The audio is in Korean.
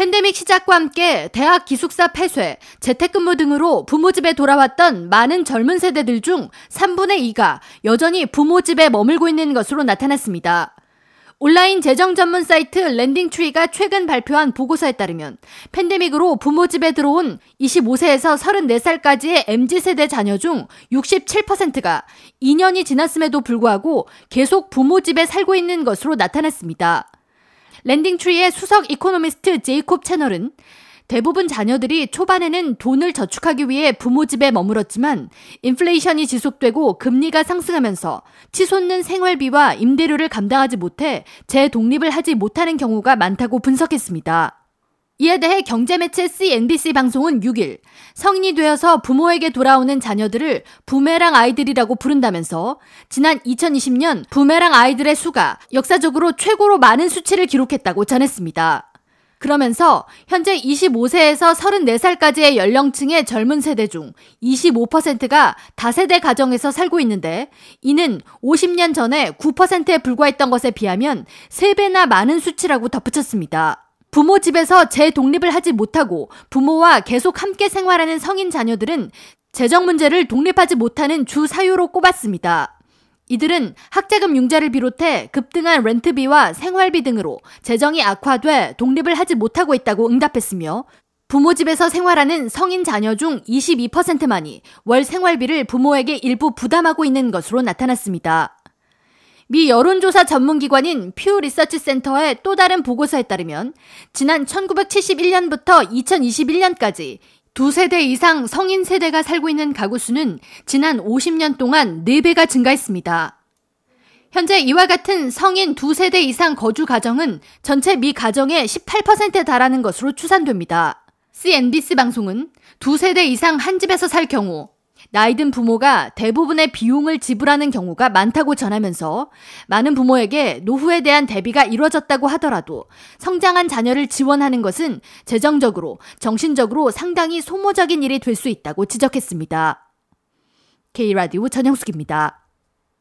팬데믹 시작과 함께 대학 기숙사 폐쇄, 재택근무 등으로 부모 집에 돌아왔던 많은 젊은 세대들 중 3분의 2가 여전히 부모 집에 머물고 있는 것으로 나타났습니다. 온라인 재정 전문 사이트 랜딩트리가 최근 발표한 보고서에 따르면 팬데믹으로 부모 집에 들어온 25세에서 34살까지의 MZ세대 자녀 중 67%가 2년이 지났음에도 불구하고 계속 부모 집에 살고 있는 것으로 나타났습니다. 랜딩트리의 수석 이코노미스트 제이콥 채널은 대부분 자녀들이 초반에는 돈을 저축하기 위해 부모 집에 머물었지만 인플레이션이 지속되고 금리가 상승하면서 치솟는 생활비와 임대료를 감당하지 못해 재독립을 하지 못하는 경우가 많다고 분석했습니다. 이에 대해 경제매체 CNBC 방송은 6일 성인이 되어서 부모에게 돌아오는 자녀들을 부메랑 아이들이라고 부른다면서 지난 2020년 부메랑 아이들의 수가 역사적으로 최고로 많은 수치를 기록했다고 전했습니다. 그러면서 현재 25세에서 34살까지의 연령층의 젊은 세대 중 25%가 다세대 가정에서 살고 있는데 이는 50년 전에 9%에 불과했던 것에 비하면 3배나 많은 수치라고 덧붙였습니다. 부모 집에서 재독립을 하지 못하고 부모와 계속 함께 생활하는 성인 자녀들은 재정 문제를 독립하지 못하는 주 사유로 꼽았습니다. 이들은 학자금 융자를 비롯해 급등한 렌트비와 생활비 등으로 재정이 악화돼 독립을 하지 못하고 있다고 응답했으며 부모 집에서 생활하는 성인 자녀 중 22%만이 월 생활비를 부모에게 일부 부담하고 있는 것으로 나타났습니다. 미 여론조사 전문기관인 퓨 리서치 센터의 또 다른 보고서에 따르면 지난 1971년부터 2021년까지 두 세대 이상 성인 세대가 살고 있는 가구 수는 지난 50년 동안 4배가 증가했습니다. 현재 이와 같은 성인 두 세대 이상 거주 가정은 전체 미 가정의 18%에 달하는 것으로 추산됩니다. CNBC 방송은 두 세대 이상 한 집에서 살 경우 나이든 부모가 대부분의 비용을 지불하는 경우가 많다고 전하면서 많은 부모에게 노후에 대한 대비가 이루어졌다고 하더라도 성장한 자녀를 지원하는 것은 재정적으로, 정신적으로 상당히 소모적인 일이 될 수 있다고 지적했습니다. K라디오 전영숙입니다.